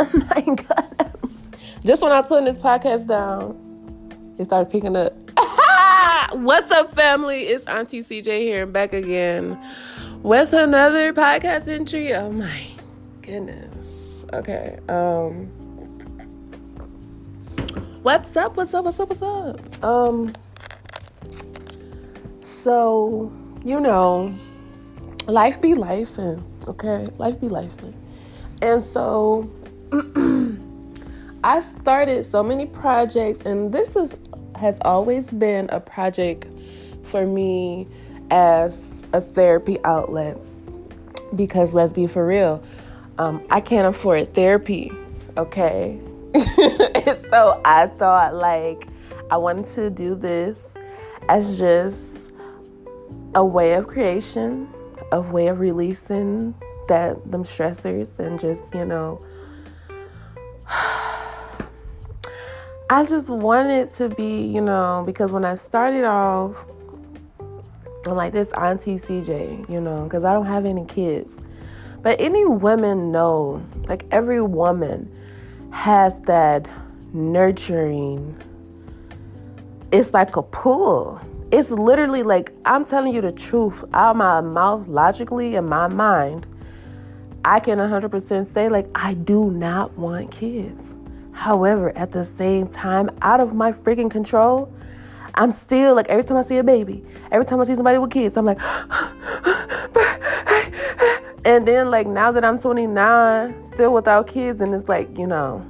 Oh my goodness. Just when I was putting this podcast down, it started picking up. What's up, family? It's Auntie CJ here, back again with another podcast entry. Oh my goodness. Okay. Um What's up? What's up? What's up? What's up? Um so, you know, life be life and okay, life be life. And so I started so many projects and this is has always been a project for me as a therapy outlet. Because let's be for real um, i can't afford therapy okay? So i thought like i wanted to do this as just a way of creation a way of releasing that them stressors and just you know I just wanted to be, you know, because when I started off, I'm like this auntie CJ, you know, because I don't have any kids. But any woman knows, like every woman has that nurturing. It's like a pull. It's literally like I'm telling you the truth out of my mouth, logically in my mind. I can 100% say, like, I do not want kids. However, at the same time, out of my freaking control, I'm still like every time I see a baby, every time I see somebody with kids, I'm like, and then like now that I'm 29, still without kids, and it's like you know,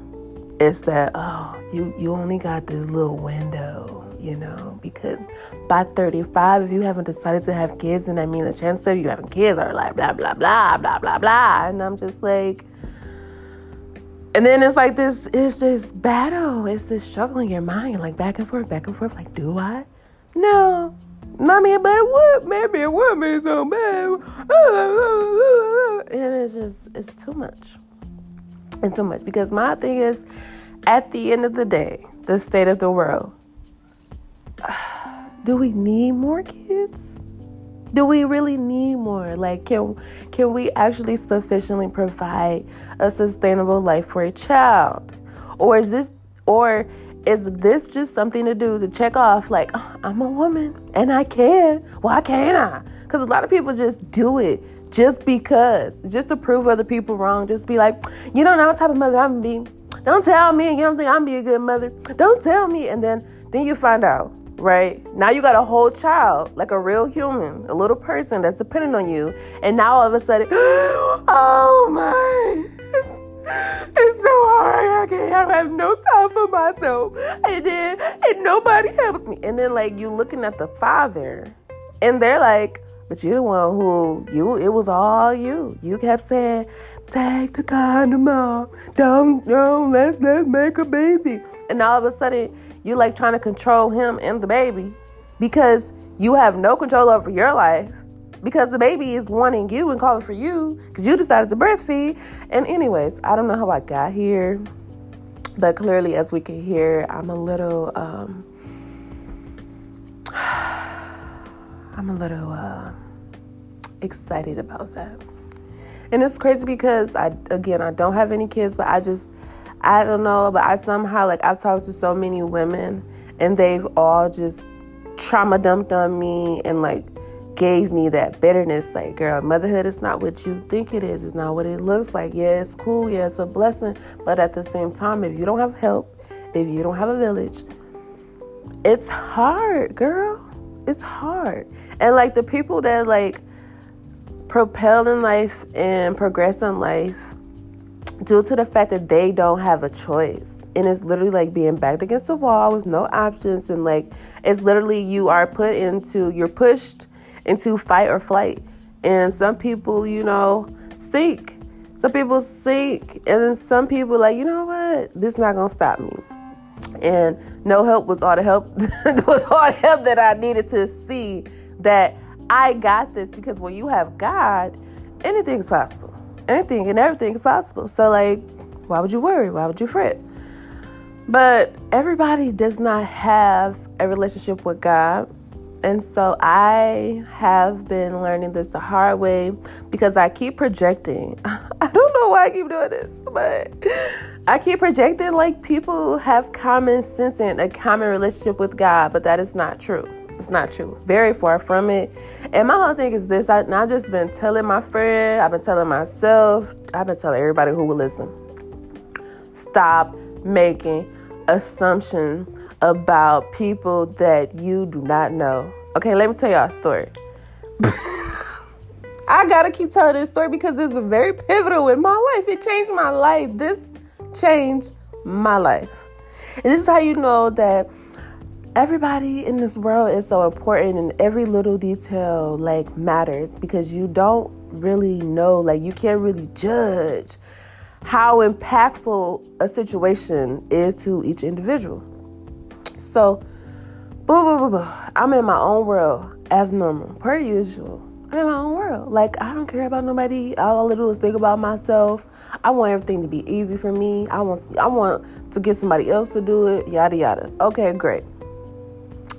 it's that oh you you only got this little window, you know, because by 35, if you haven't decided to have kids, then that means the chances of you having kids are like blah blah blah blah blah blah, and I'm just like and then it's like this, it's this battle. It's this struggle in your mind, like back and forth, back and forth. Like, do I? No. I mean, but would Maybe it would be so bad. And it's just, it's too much. It's too much. Because my thing is, at the end of the day, the state of the world, do we need more kids? Do we really need more? Like can can we actually sufficiently provide a sustainable life for a child? Or is this or is this just something to do to check off like oh, i'm a woman and i can. Why can't i? Because a lot of people just do it just because just to prove other people wrong just be like you don't know what type of mother i'm gonna be don't tell me you don't think i'm gonna be a good mother. Don't tell me. And then then you find out right? Now you got a whole child, like a real human, a little person that's dependent on you. And now all of a sudden, oh my, it's, it's so hard. I can't I have no time for myself. And then, and nobody helps me. And then, like, you looking at the father, and they're like, but you're the one who, you, it was all you. You kept saying, take the off. Don't, don't, let's, let's make a baby. And all of a sudden, you're like trying to control him and the baby because you have no control over your life because the baby is wanting you and calling for you because you decided to breastfeed. And, anyways, I don't know how I got here, but clearly, as we can hear, I'm a little, um, I'm a little uh, excited about that. And it's crazy because I, again, I don't have any kids, but I just, I don't know, but I somehow like I've talked to so many women and they've all just trauma dumped on me and like gave me that bitterness like girl motherhood is not what you think it is. It's not what it looks like. Yeah it's cool. Yeah it's a blessing. But at the same time if you don't have help if you don't have a village it's hard girl. It's hard. And like the people that like propel in life and progress in life due to the fact that they don't have a choice. And it's literally like being backed against the wall with no options. And like, it's literally you are put into, you're pushed into fight or flight. And some people, you know, sink. Some people sink. And then some people, like, you know what? This is not going to stop me. And no help was all the help, was all the help that I needed to see that I got this because when you have God, anything's possible anything and everything is possible. So, like, why would you worry? Why would you fret? But everybody does not have a relationship with God. And so I have been learning this the hard way because I keep projecting. I don't know why I keep doing this, but I keep projecting like people have common sense and a common relationship with God, but that is not true. It's not true. Very far from it. And my whole thing is this I, I just been telling my friend, I've been telling myself, I've been telling everybody who will listen. Stop making assumptions about people that you do not know. Okay, let me tell y'all a story. I gotta keep telling this story because it's very pivotal in my life. It changed my life. This changed my life. And this is how you know that everybody in this world is so important and every little detail like matters because you don't really know, like you can't really judge how impactful a situation is to each individual. So, boo, boo, boo, boo. I'm in my own world as normal, per usual. I'm in my own world. Like, I don't care about nobody. All I do is think about myself. I want everything to be easy for me. I want, I want to get somebody else to do it. Yada yada. Okay, great.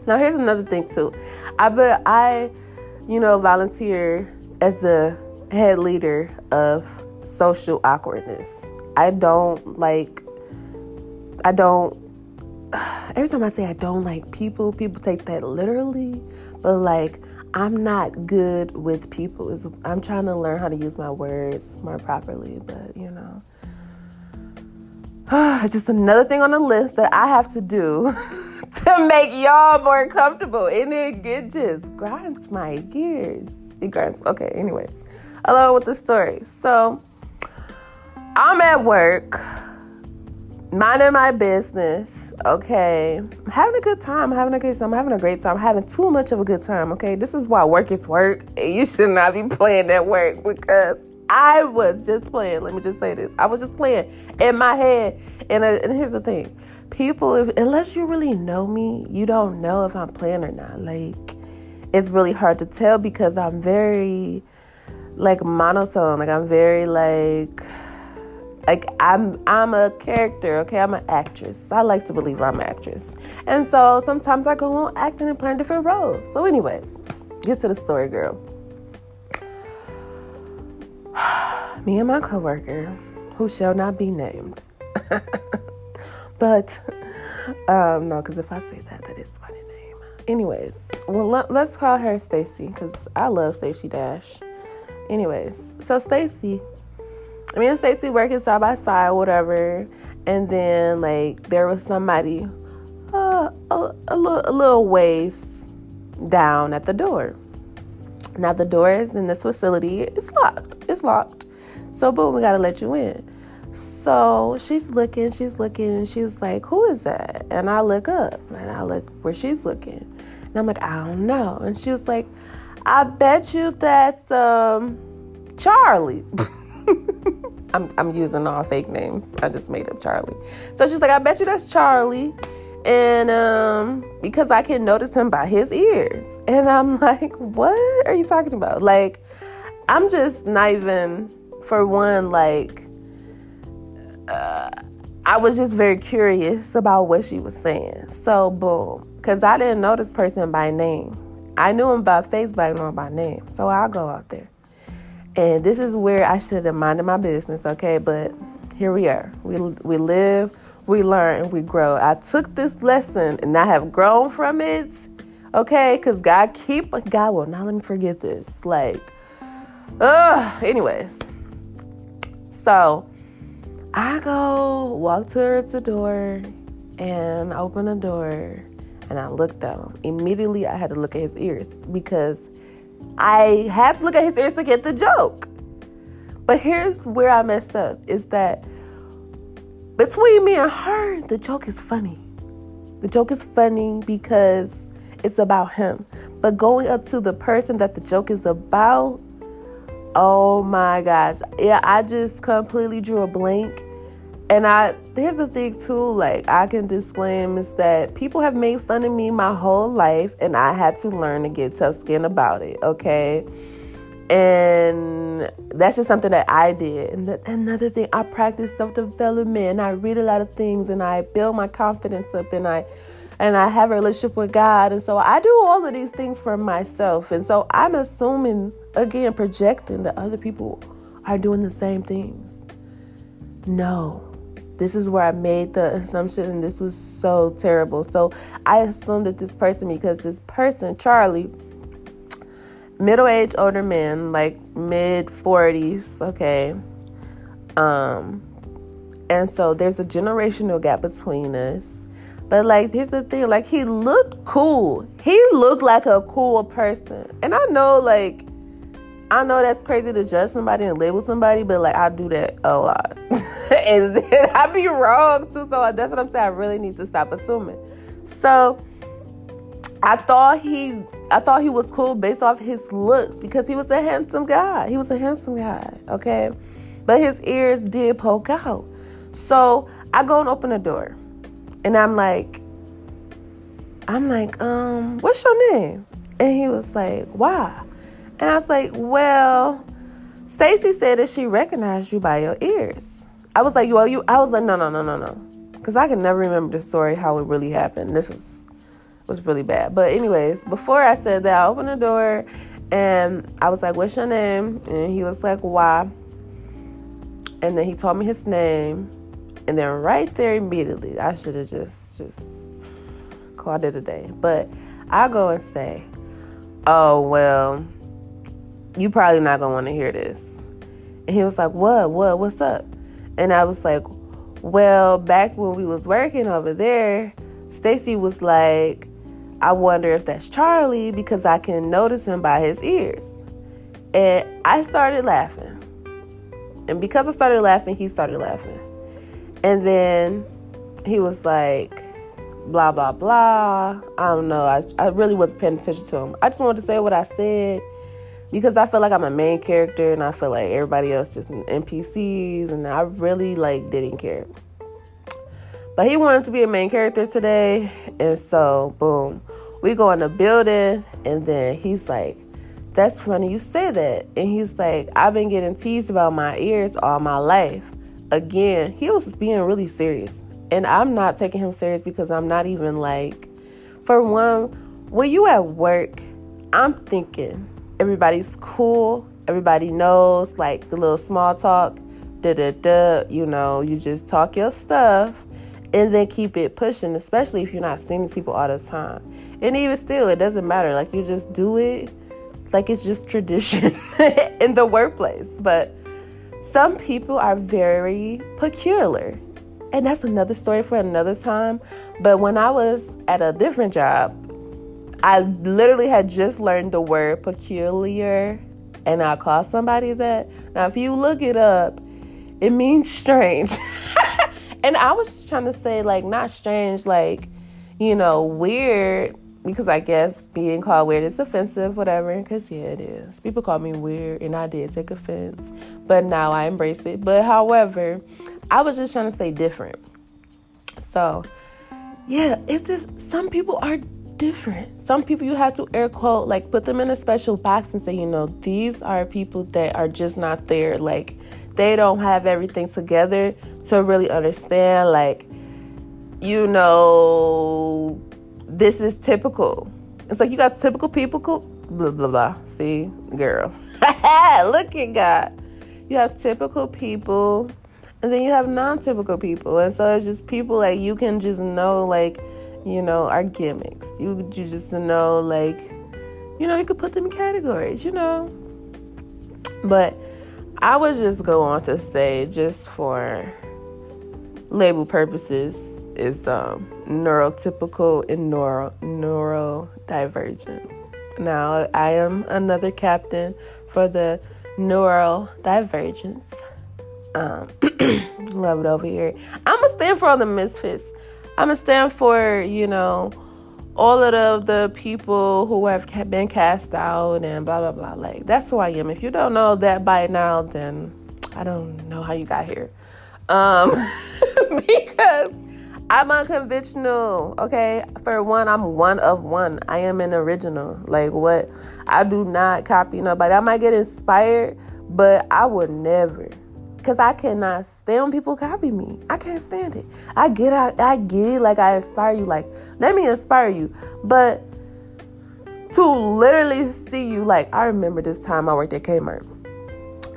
Now here's another thing too. I but I, you know, volunteer as the head leader of social awkwardness. I don't like. I don't every time I say I don't like people, people take that literally. But like, I'm not good with people. Is I'm trying to learn how to use my words more properly. But you know, just another thing on the list that I have to do to make y'all more comfortable. And it, it just grinds my gears. It grinds. Okay. Anyways, along with the story. So I'm at work minding my business, okay, I'm having a good time, I'm having a good time, I'm having a great time, I'm having too much of a good time, okay. This is why work is work, you should not be playing at work because I was just playing. Let me just say this: I was just playing in my head, and, uh, and here's the thing: people, if, unless you really know me, you don't know if I'm playing or not. Like, it's really hard to tell because I'm very like monotone. Like I'm very like like I'm I'm a character, okay? I'm an actress. I like to believe I'm an actress. And so sometimes I go on acting and playing different roles. So anyways, get to the story, girl. Me and my coworker, who shall not be named. but um no, because if I say that, that is my name. Anyways, well let, us call her Stacy because I love Stacey Dash. Anyways, so Stacy me and Stacy working side by side, whatever. And then like there was somebody uh, a, a, little, a little ways down at the door. Now the doors in this facility is locked. It's locked. So boom, we gotta let you in. So she's looking, she's looking, and she's like, Who is that? And I look up and I look where she's looking. And I'm like, I don't know. And she was like, I bet you that's um Charlie. I'm, I'm using all fake names. I just made up Charlie. So she's like, I bet you that's Charlie. And um, because I can notice him by his ears. And I'm like, what are you talking about? Like, I'm just not even, for one, like, uh, I was just very curious about what she was saying. So, boom. Because I didn't know this person by name. I knew him by face, but I didn't know him by name. So I'll go out there. And this is where I should have minded my business, okay? But here we are. We, we live, we learn, and we grow. I took this lesson and I have grown from it, okay? Because God keep, God will not let me forget this. Like, ugh, anyways. So I go walk towards the door and open the door and I looked at him. Immediately, I had to look at his ears because I had to look at his ears to get the joke. But here's where I messed up is that between me and her, the joke is funny. The joke is funny because it's about him. But going up to the person that the joke is about, oh my gosh. Yeah, I just completely drew a blank and I here's the thing too, like I can disclaim is that people have made fun of me my whole life and I had to learn to get tough skin about it, okay? And that's just something that I did. And the, another thing, I practice self-development and I read a lot of things and I build my confidence up and I and I have a relationship with God. And so I do all of these things for myself. And so I'm assuming, again, projecting that other people are doing the same things. No. This is where I made the assumption, and this was so terrible. So I assumed that this person, because this person, Charlie, middle aged older man, like mid 40s, okay. Um, and so there's a generational gap between us. But like, here's the thing: like, he looked cool. He looked like a cool person, and I know, like, I know that's crazy to judge somebody and label somebody, but like, I do that a lot, and then I be wrong too. So that's what I'm saying. I really need to stop assuming. So I thought he, I thought he was cool based off his looks because he was a handsome guy. He was a handsome guy, okay, but his ears did poke out. So I go and open the door. And I'm like, I'm like, um, what's your name? And he was like, why? And I was like, well, Stacy said that she recognized you by your ears. I was like, well, you. I was like, no, no, no, no, no, because I can never remember the story how it really happened. This is was really bad. But anyways, before I said that, I opened the door and I was like, what's your name? And he was like, why? And then he told me his name. And then right there immediately, I should have just just called it a day. But I go and say, "Oh well, you probably not gonna want to hear this." And he was like, "What? What? What's up?" And I was like, "Well, back when we was working over there, Stacy was like." I wonder if that's Charlie because I can notice him by his ears. And I started laughing. And because I started laughing, he started laughing. And then he was like, blah, blah, blah. I don't know. I, I really wasn't paying attention to him. I just wanted to say what I said because I feel like I'm a main character and I feel like everybody else just NPCs and I really like didn't care. But he wanted to be a main character today and so boom. We go in the building and then he's like, That's funny you say that. And he's like, I've been getting teased about my ears all my life again, he was being really serious. And I'm not taking him serious because I'm not even like, for one, when you at work, I'm thinking everybody's cool, everybody knows, like the little small talk, da da da, you know, you just talk your stuff and then keep it pushing, especially if you're not seeing these people all the time. And even still, it doesn't matter. Like you just do it like it's just tradition in the workplace. But some people are very peculiar. And that's another story for another time. But when I was at a different job, I literally had just learned the word peculiar and I call somebody that. Now, if you look it up, it means strange. and I was just trying to say, like, not strange, like, you know, weird, because I guess being called weird is offensive, whatever. Because yeah, it is. People call me weird, and I did take offense, but now I embrace it. But however, I was just trying to say different. So yeah, it's just some people are different. Some people you have to air quote like put them in a special box and say, you know, these are people that are just not there. Like they don't have everything together to really understand like you know this is typical. It's like you got typical people, blah, blah, blah. See, girl. Look at God. You have typical people, and then you have non typical people. And so it's just people like you can just know, like, you know, are gimmicks. You, you just know, like, you know, you could put them in categories, you know. But I would just go on to say, just for label purposes, is um, neurotypical and neuro neurodivergent. Now, I am another captain for the neurodivergence. Um, love it over here. I'm gonna stand for all the misfits. I'm gonna stand for you know all of the, the people who have been cast out and blah blah blah. Like that's who I am. If you don't know that by now, then I don't know how you got here. Um, because I'm unconventional, okay? For one, I'm one of one. I am an original. Like what? I do not copy nobody. I might get inspired, but I would never. Cause I cannot stand people copy me. I can't stand it. I get I, I get it like I inspire you. Like, let me inspire you. But to literally see you, like, I remember this time I worked at Kmart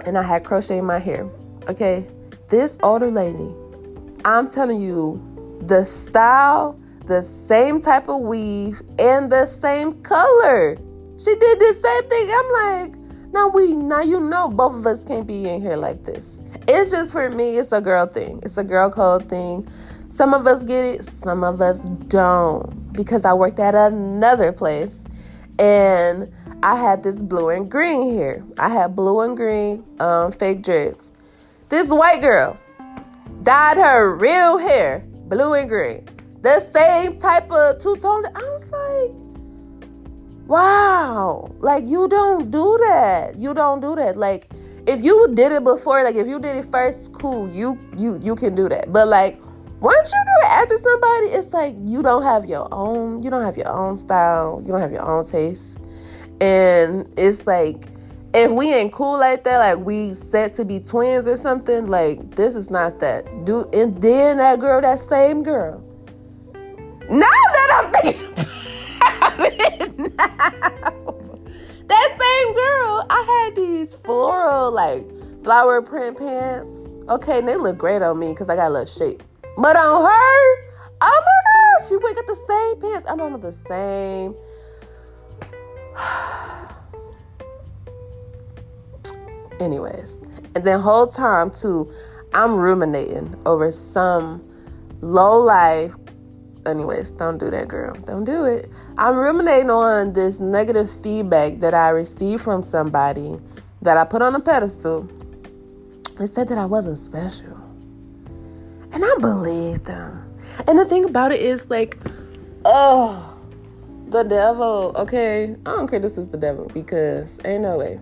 and I had crochet in my hair. Okay. this older lady, I'm telling you, the style, the same type of weave, and the same color. She did the same thing. I'm like, now we now you know both of us can't be in here like this. It's just for me, it's a girl thing. It's a girl code thing. Some of us get it, some of us don't. Because I worked at another place and I had this blue and green here. I had blue and green um, fake dreads. This white girl dyed her real hair blue and green. The same type of two tone. I was like, wow. Like, you don't do that. You don't do that. Like, if you did it before, like if you did it first, cool, you you you can do that. But like once you do it after somebody, it's like you don't have your own, you don't have your own style, you don't have your own taste. And it's like if we ain't cool like that, like we set to be twins or something, like this is not that. Do and then that girl, that same girl. Now that I'm thinking about it now, that same girl, I had these floral like flower print pants. Okay, and they look great on me because I got a little shape. But on her, oh my gosh, she went got the same pants. I'm on the same. Anyways, and then whole time too, I'm ruminating over some low life. Anyways, don't do that, girl. Don't do it. I'm ruminating on this negative feedback that I received from somebody that I put on a pedestal. They said that I wasn't special. And I believed them. And the thing about it is, like, oh, the devil. Okay, I don't care. This is the devil because ain't no way.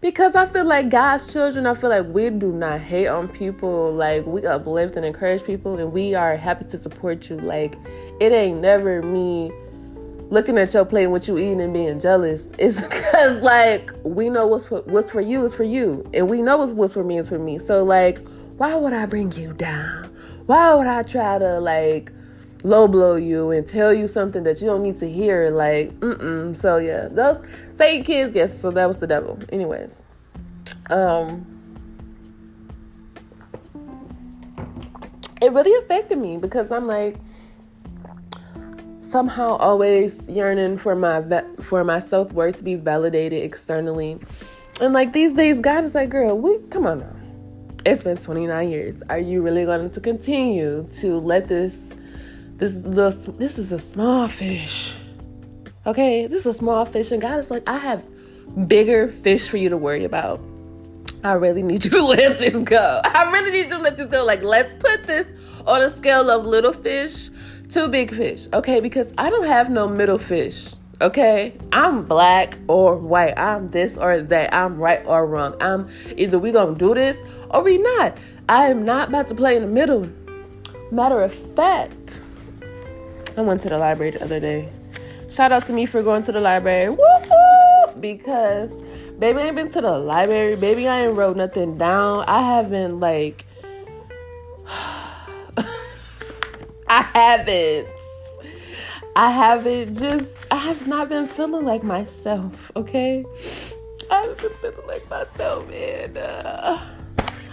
Because I feel like God's children, I feel like we do not hate on people. Like we uplift and encourage people, and we are happy to support you. Like it ain't never me looking at your plate and what you eating and being jealous. It's because like we know what's for, what's for you is for you, and we know what's, what's for me is for me. So like why would I bring you down? Why would I try to like low blow you and tell you something that you don't need to hear? Like, mm-mm. So yeah, those fake kids, yes, so that was the devil. Anyways. Um it really affected me because I'm like somehow always yearning for my for my self worth to be validated externally. And like these days, God is like, girl, we come on now. It's been 29 years. Are you really going to continue to let this this little this is a small fish. Okay, this is a small fish, and God is like, I have bigger fish for you to worry about. I really need you to let this go. I really need you to let this go. Like, let's put this on a scale of little fish to big fish, okay? Because I don't have no middle fish. Okay, I'm black or white. I'm this or that. I'm right or wrong. I'm either we gonna do this or we not. I am not about to play in the middle. Matter of fact, I went to the library the other day. Shout out to me for going to the library. Woo-hoo! Because baby I ain't been to the library. Baby, I ain't wrote nothing down. I haven't like I haven't. I haven't just I have not been feeling like myself, okay? I haven't been feeling like myself, man. uh,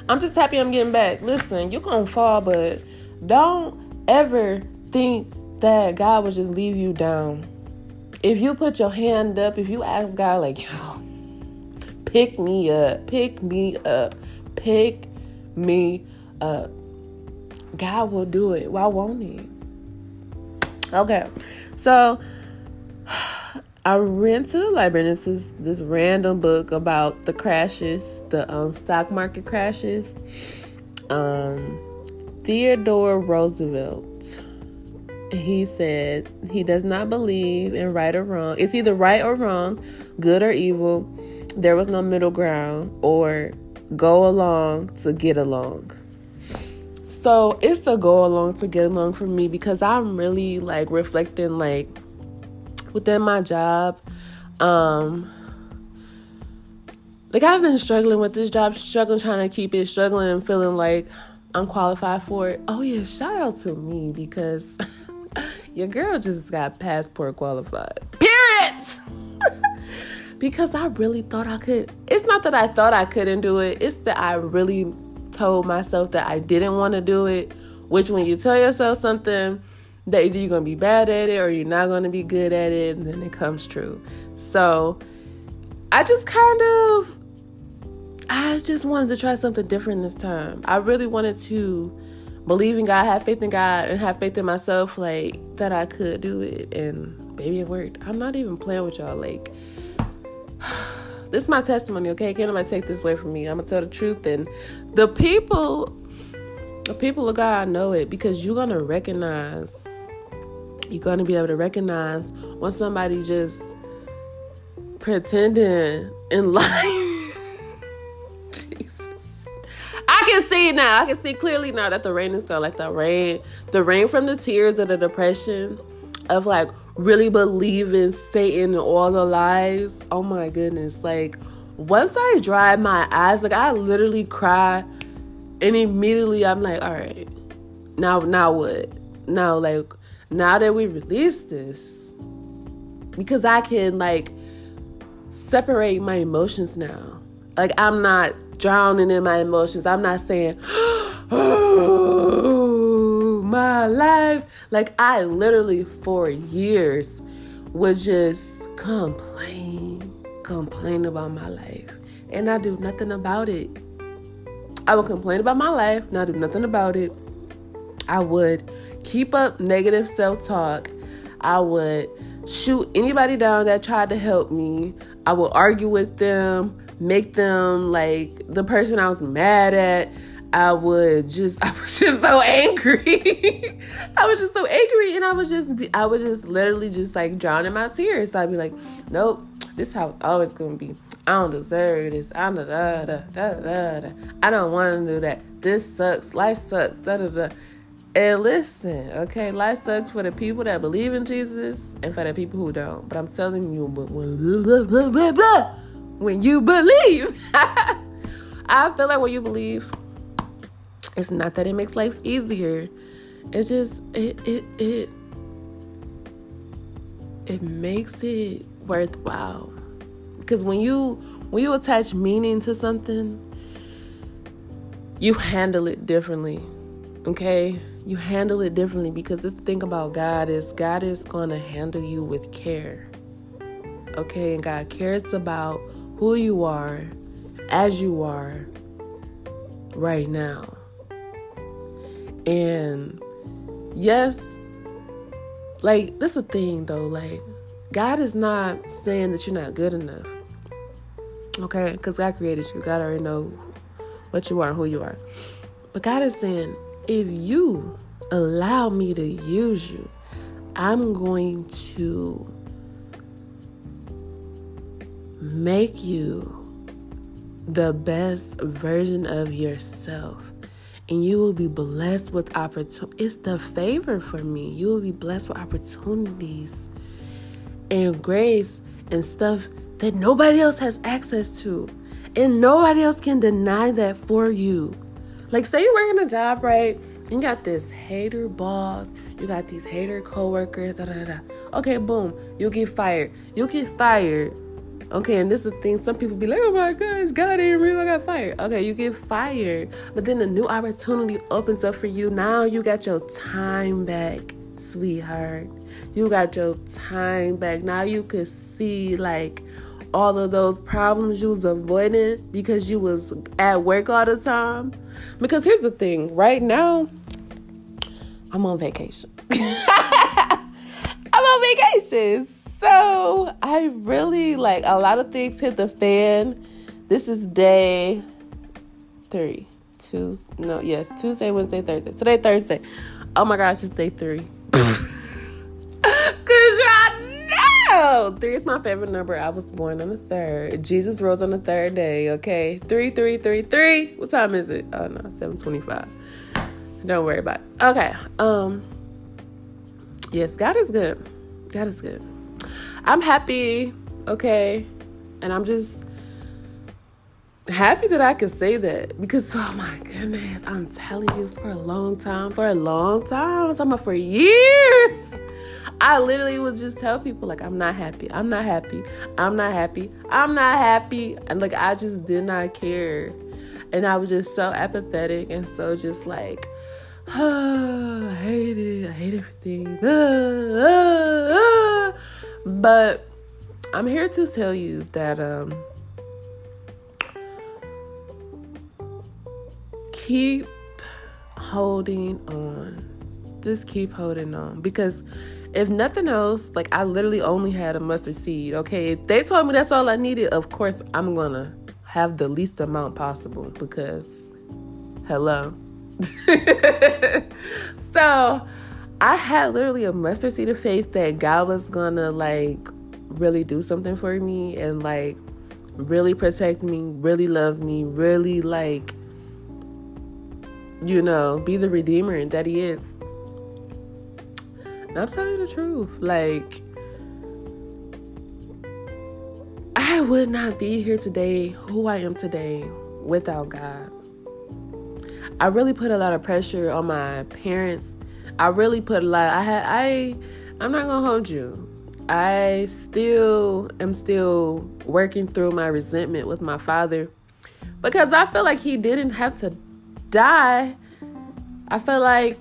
I'm just happy I'm getting back. Listen, you're gonna fall, but don't ever think that God will just leave you down. If you put your hand up, if you ask God, like, yo, pick me up, pick me up, pick me up, God will do it. Why won't He? Okay, so I ran to the library. And this is this random book about the crashes, the um, stock market crashes. Um, Theodore Roosevelt. He said he does not believe in right or wrong. It's either right or wrong, good or evil. There was no middle ground, or go along to get along. So it's a go along to get along for me because I'm really like reflecting like within my job. Um, like I've been struggling with this job, struggling trying to keep it, struggling feeling like I'm qualified for it. Oh yeah, shout out to me because your girl just got passport qualified. Period. because I really thought I could. It's not that I thought I couldn't do it. It's that I really told myself that I didn't want to do it, which when you tell yourself something that either you're going to be bad at it or you're not going to be good at it, and then it comes true. So I just kind of I just wanted to try something different this time. I really wanted to believe in God, have faith in God, and have faith in myself, like that I could do it. And baby, it worked. I'm not even playing with y'all. Like, this is my testimony, okay? Can't nobody take this away from me. I'm gonna tell the truth. And the people, the people of God know it because you're gonna recognize, you're gonna be able to recognize when somebody just pretending in life can see now. I can see clearly now that the rain is gone. Like the rain, the rain from the tears of the depression, of like really believing Satan and all the lies. Oh my goodness! Like once I dry my eyes, like I literally cry, and immediately I'm like, all right, now now what? Now like now that we release this, because I can like separate my emotions now. Like I'm not drowning in my emotions. I'm not saying, oh, my life. Like, I literally, for years, would just complain, complain about my life. And I do nothing about it. I would complain about my life, not do nothing about it. I would keep up negative self talk. I would shoot anybody down that tried to help me. I would argue with them make them like the person I was mad at. I would just I was just so angry. I was just so angry and I was just I was just literally just like drowning my tears. So I'd be like, nope, this is how it's always gonna be. I don't deserve this. I da da da da da. da. I don't want to do that. This sucks. Life sucks. Da da da. And listen, okay, life sucks for the people that believe in Jesus and for the people who don't. But I'm telling you, but when blah, blah, blah, when you believe. I feel like when you believe, it's not that it makes life easier. It's just it it it it makes it worthwhile. Because when you when you attach meaning to something, you handle it differently. Okay? You handle it differently because this thing about God is God is gonna handle you with care. Okay, and God cares about who you are as you are right now. And yes, like this is a thing though, like God is not saying that you're not good enough. Okay? Because God created you. God already know what you are and who you are. But God is saying, if you allow me to use you, I'm going to make you the best version of yourself. And you will be blessed with opportunity. It's the favor for me. You will be blessed with opportunities and grace and stuff that nobody else has access to. And nobody else can deny that for you. Like, say you're working a job, right? You got this hater boss, you got these hater coworkers, da da da. Okay, boom, you'll get fired. You'll get fired Okay, and this is the thing. Some people be like, "Oh my gosh, God ain't real. I got fired." Okay, you get fired, but then a new opportunity opens up for you. Now you got your time back, sweetheart. You got your time back. Now you could see like all of those problems you was avoiding because you was at work all the time. Because here's the thing, right now, I'm on vacation. I'm on vacation. So I really like a lot of things hit the fan. This is day three. Tuesday, no, yes, Tuesday, Wednesday, Thursday. Today, Thursday. Oh my gosh, it's day three. Cause y'all know three is my favorite number. I was born on the third. Jesus rose on the third day. Okay, three, three, three, three. What time is it? Oh no, seven twenty-five. Don't worry about it. Okay. Um. Yes, God is good. God is good. I'm happy, okay? And I'm just happy that I can say that because oh my goodness, I'm telling you for a long time, for a long time, I'm talking about for years. I literally was just tell people like I'm not happy. I'm not happy. I'm not happy. I'm not happy. And like I just did not care. And I was just so apathetic and so just like, oh, I hate it. I hate everything. Ah, ah, ah. But I'm here to tell you that um, keep holding on. Just keep holding on because if nothing else, like I literally only had a mustard seed. Okay, if they told me that's all I needed, of course I'm gonna have the least amount possible because hello. so I had literally a mustard seed of faith that God was gonna like really do something for me and like really protect me, really love me, really like you know, be the redeemer that he is. And I'm telling you the truth. Like, I would not be here today, who I am today, without God. I really put a lot of pressure on my parents. I really put a lot. I had. I. I'm not gonna hold you. I still am still working through my resentment with my father because I feel like he didn't have to die. I feel like